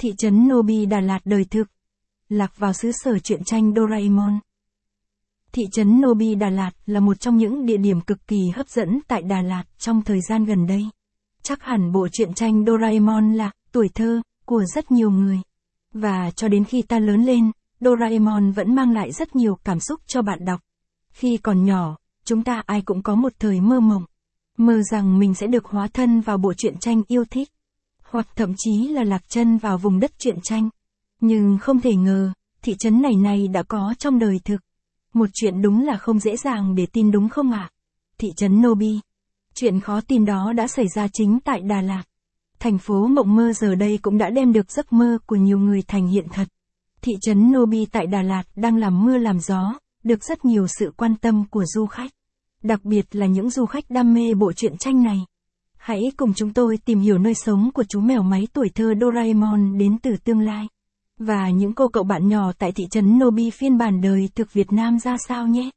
Thị trấn Nobi Đà Lạt đời thực. Lạc vào xứ sở truyện tranh Doraemon. Thị trấn Nobi Đà Lạt là một trong những địa điểm cực kỳ hấp dẫn tại Đà Lạt trong thời gian gần đây. Chắc hẳn bộ truyện tranh Doraemon là tuổi thơ của rất nhiều người. Và cho đến khi ta lớn lên, Doraemon vẫn mang lại rất nhiều cảm xúc cho bạn đọc. Khi còn nhỏ, chúng ta ai cũng có một thời mơ mộng. Mơ rằng mình sẽ được hóa thân vào bộ truyện tranh yêu thích. Hoặc thậm chí là lạc chân vào vùng đất truyện tranh. Nhưng không thể ngờ, thị trấn này này đã có trong đời thực. Một chuyện đúng là không dễ dàng để tin đúng không ạ? Thị trấn Nobi. Chuyện khó tin đó đã xảy ra chính tại Đà Lạt. Thành phố mộng mơ giờ đây cũng đã đem được giấc mơ của nhiều người thành hiện thật. Thị trấn Nobi tại Đà Lạt đang làm mưa làm gió, được rất nhiều sự quan tâm của du khách. Đặc biệt là những du khách đam mê bộ truyện tranh này. Hãy cùng chúng tôi tìm hiểu nơi sống của chú mèo máy tuổi thơ Doraemon đến từ tương lai. Và những cô cậu bạn nhỏ tại thị trấn Nobi phiên bản đời thực Việt Nam ra sao nhé.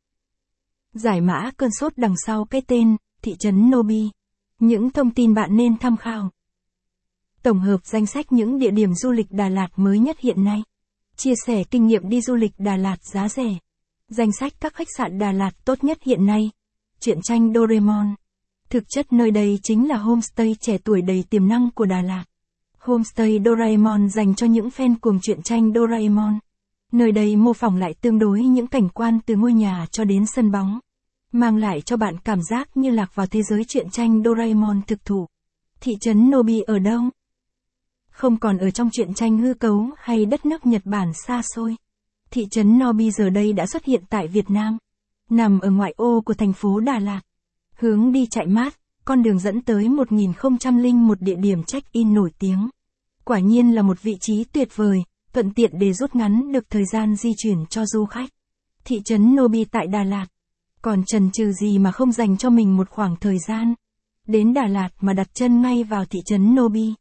Giải mã cơn sốt đằng sau cái tên, thị trấn Nobi. Những thông tin bạn nên tham khảo. Tổng hợp danh sách những địa điểm du lịch Đà Lạt mới nhất hiện nay. Chia sẻ kinh nghiệm đi du lịch Đà Lạt giá rẻ. Danh sách các khách sạn Đà Lạt tốt nhất hiện nay. Truyện tranh Doraemon. Thực chất nơi đây chính là homestay trẻ tuổi đầy tiềm năng của Đà Lạt. Homestay Doraemon dành cho những fan cuồng truyện tranh Doraemon. Nơi đây mô phỏng lại tương đối những cảnh quan từ ngôi nhà cho đến sân bóng. Mang lại cho bạn cảm giác như lạc vào thế giới truyện tranh Doraemon thực thụ. Thị trấn Nobi ở đâu? Không còn ở trong truyện tranh hư cấu hay đất nước Nhật Bản xa xôi. Thị trấn Nobi giờ đây đã xuất hiện tại Việt Nam. Nằm ở ngoại ô của thành phố Đà Lạt. Hướng đi chạy mát, con đường dẫn tới 1001 địa điểm check-in nổi tiếng. Quả nhiên là một vị trí tuyệt vời, thuận tiện để rút ngắn được thời gian di chuyển cho du khách. Thị trấn Nobi tại Đà Lạt. Còn trần trừ gì mà không dành cho mình một khoảng thời gian. Đến Đà Lạt mà đặt chân ngay vào thị trấn Nobi.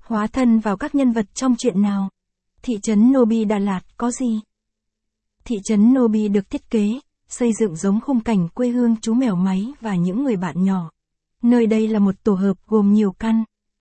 Hóa thân vào các nhân vật trong chuyện nào. Thị trấn Nobi Đà Lạt có gì? Thị trấn Nobi được thiết kế, xây dựng giống khung cảnh quê hương chú mèo máy và những người bạn nhỏ. Nơi đây là một tổ hợp gồm nhiều căn,